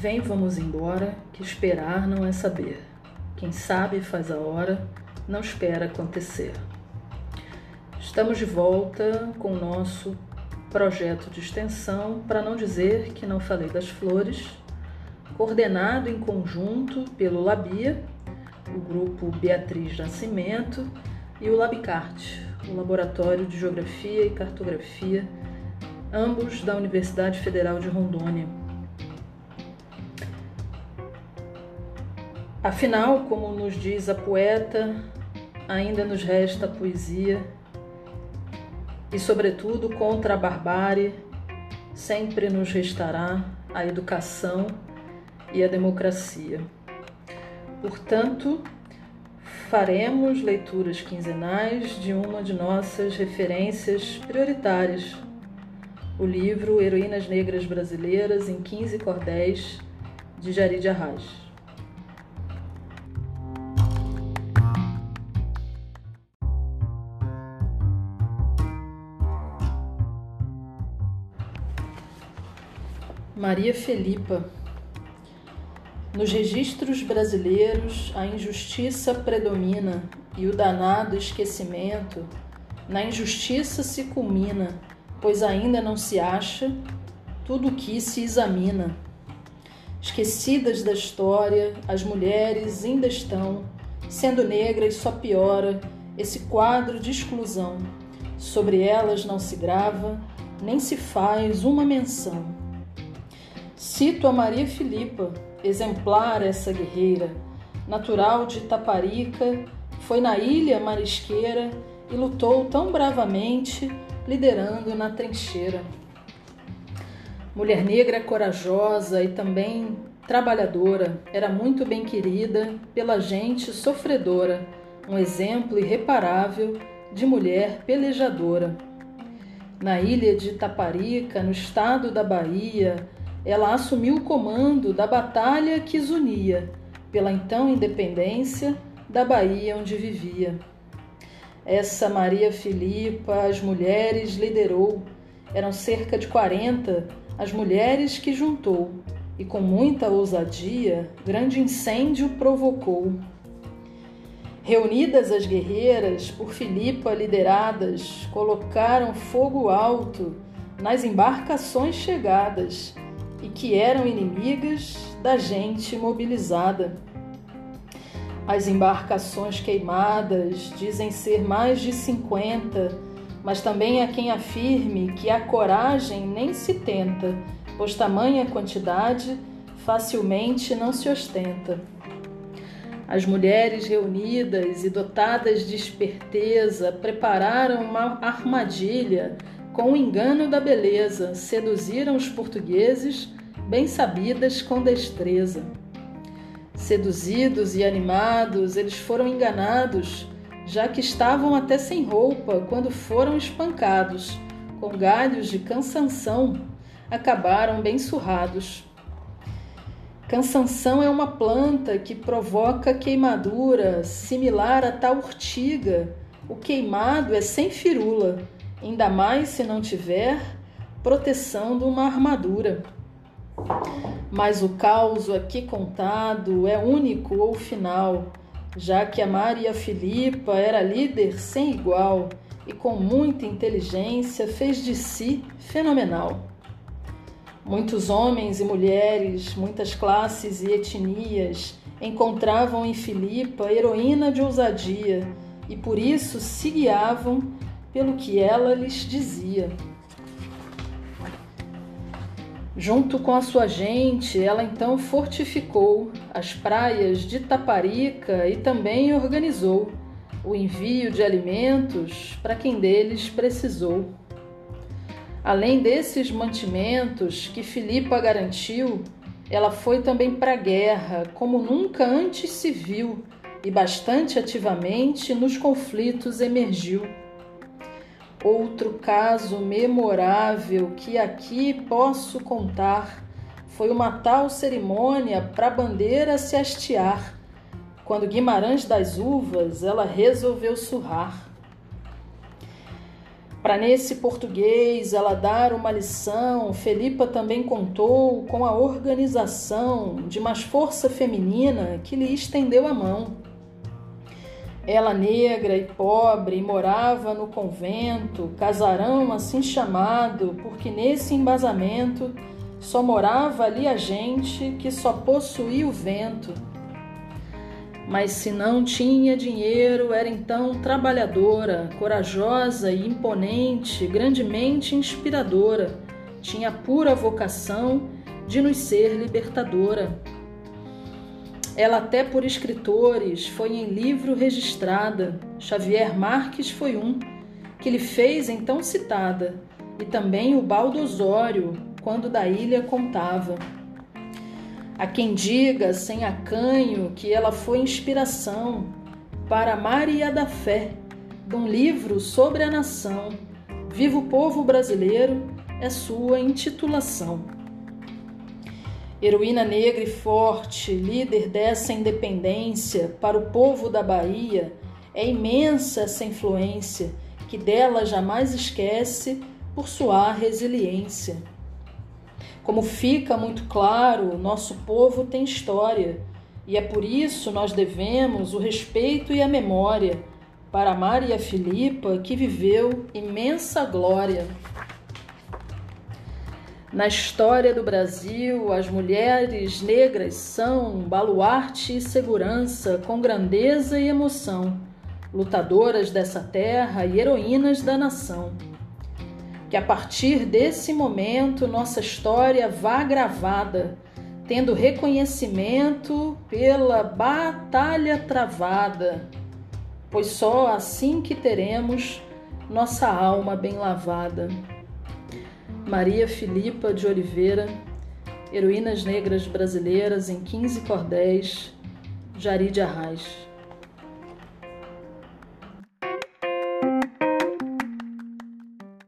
Vem, vamos embora, que esperar não é saber. Quem sabe faz a hora, não espera acontecer. Estamos de volta com o nosso projeto de extensão, para não dizer que não falei das flores, coordenado em conjunto pelo Labia, o grupo Beatriz Nascimento e o Labicarte, o Laboratório de Geografia e Cartografia, ambos da Universidade Federal de Rondônia. Afinal, como nos diz a poeta, ainda nos resta a poesia e, sobretudo, contra a barbárie, sempre nos restará a educação e a democracia. Portanto, faremos leituras quinzenais de uma de nossas referências prioritárias, o livro Heroínas Negras Brasileiras em 15 Cordéis, de Jarid Arras. Maria Felipa. Nos registros brasileiros, a injustiça predomina e o danado esquecimento na injustiça se culmina, pois ainda não se acha tudo o que se examina. Esquecidas da história, as mulheres ainda estão, sendo negras só piora esse quadro de exclusão. Sobre elas não se grava, nem se faz uma menção. Cito a Maria Filipa, exemplar essa guerreira, natural de Taparica, foi na ilha marisqueira e lutou tão bravamente, liderando na trincheira. Mulher negra corajosa e também trabalhadora, era muito bem querida pela gente sofredora, um exemplo irreparável de mulher pelejadora. Na ilha de Taparica, no estado da Bahia, ela assumiu o comando da batalha que os unia pela então independência da Bahia onde vivia. Essa Maria Filipa as mulheres liderou, eram cerca de 40 as mulheres que juntou e com muita ousadia grande incêndio provocou. Reunidas as guerreiras, por Filipa lideradas, colocaram fogo alto nas embarcações chegadas e que eram inimigas da gente mobilizada. As embarcações queimadas dizem ser mais de 50, mas também há quem afirme que a coragem nem se tenta, pois tamanha quantidade facilmente não se ostenta. As mulheres reunidas e dotadas de esperteza prepararam uma armadilha com o engano da beleza, seduziram os portugueses, bem sabidas com destreza. Seduzidos e animados, eles foram enganados, já que estavam até sem roupa quando foram espancados, com galhos de cansanção, acabaram bem surrados. Cansanção é uma planta que provoca queimadura, similar a tal urtiga. O queimado é sem firula ainda mais se não tiver proteção de uma armadura. Mas o caos aqui contado é único ou final, já que a Maria Filipa era líder sem igual e com muita inteligência fez de si fenomenal. Muitos homens e mulheres, muitas classes e etnias encontravam em Filipa heroína de ousadia e por isso se guiavam pelo que ela lhes dizia. Junto com a sua gente, ela então fortificou as praias de Taparica e também organizou o envio de alimentos para quem deles precisou. Além desses mantimentos que Filipa garantiu, ela foi também para a guerra, como nunca antes se viu, e bastante ativamente nos conflitos emergiu. Outro caso memorável que aqui posso contar foi uma tal cerimônia para a bandeira se hastear, quando Guimarães das Uvas ela resolveu surrar. Para nesse português ela dar uma lição, Felipa também contou com a organização de mais força feminina que lhe estendeu a mão. Ela negra e pobre morava no convento, casarão assim chamado, porque nesse embasamento só morava ali a gente que só possuía o vento mas se não tinha dinheiro, era então trabalhadora, corajosa e imponente, grandemente inspiradora. Tinha pura vocação de nos ser libertadora. Ela, até por escritores, foi em livro registrada. Xavier Marques foi um, que lhe fez então citada, e também o Baldo Osório, quando da ilha contava. Há quem diga, sem acanho, que ela foi inspiração para Maria da Fé, de um livro sobre a nação. Viva o povo brasileiro é sua intitulação. Heroína negra e forte, líder dessa independência para o povo da Bahia, é imensa essa influência que dela jamais esquece por sua resiliência. Como fica muito claro, nosso povo tem história e é por isso nós devemos o respeito e a memória para Maria Filipa, que viveu imensa glória. Na história do Brasil, as mulheres negras são baluarte e segurança com grandeza e emoção, lutadoras dessa terra e heroínas da nação que a partir desse momento nossa história vá gravada, tendo reconhecimento pela batalha travada, pois só assim que teremos nossa alma bem lavada. Maria Filipa de Oliveira, Heroínas Negras Brasileiras em 15 Cordéis, Jari de Arraes.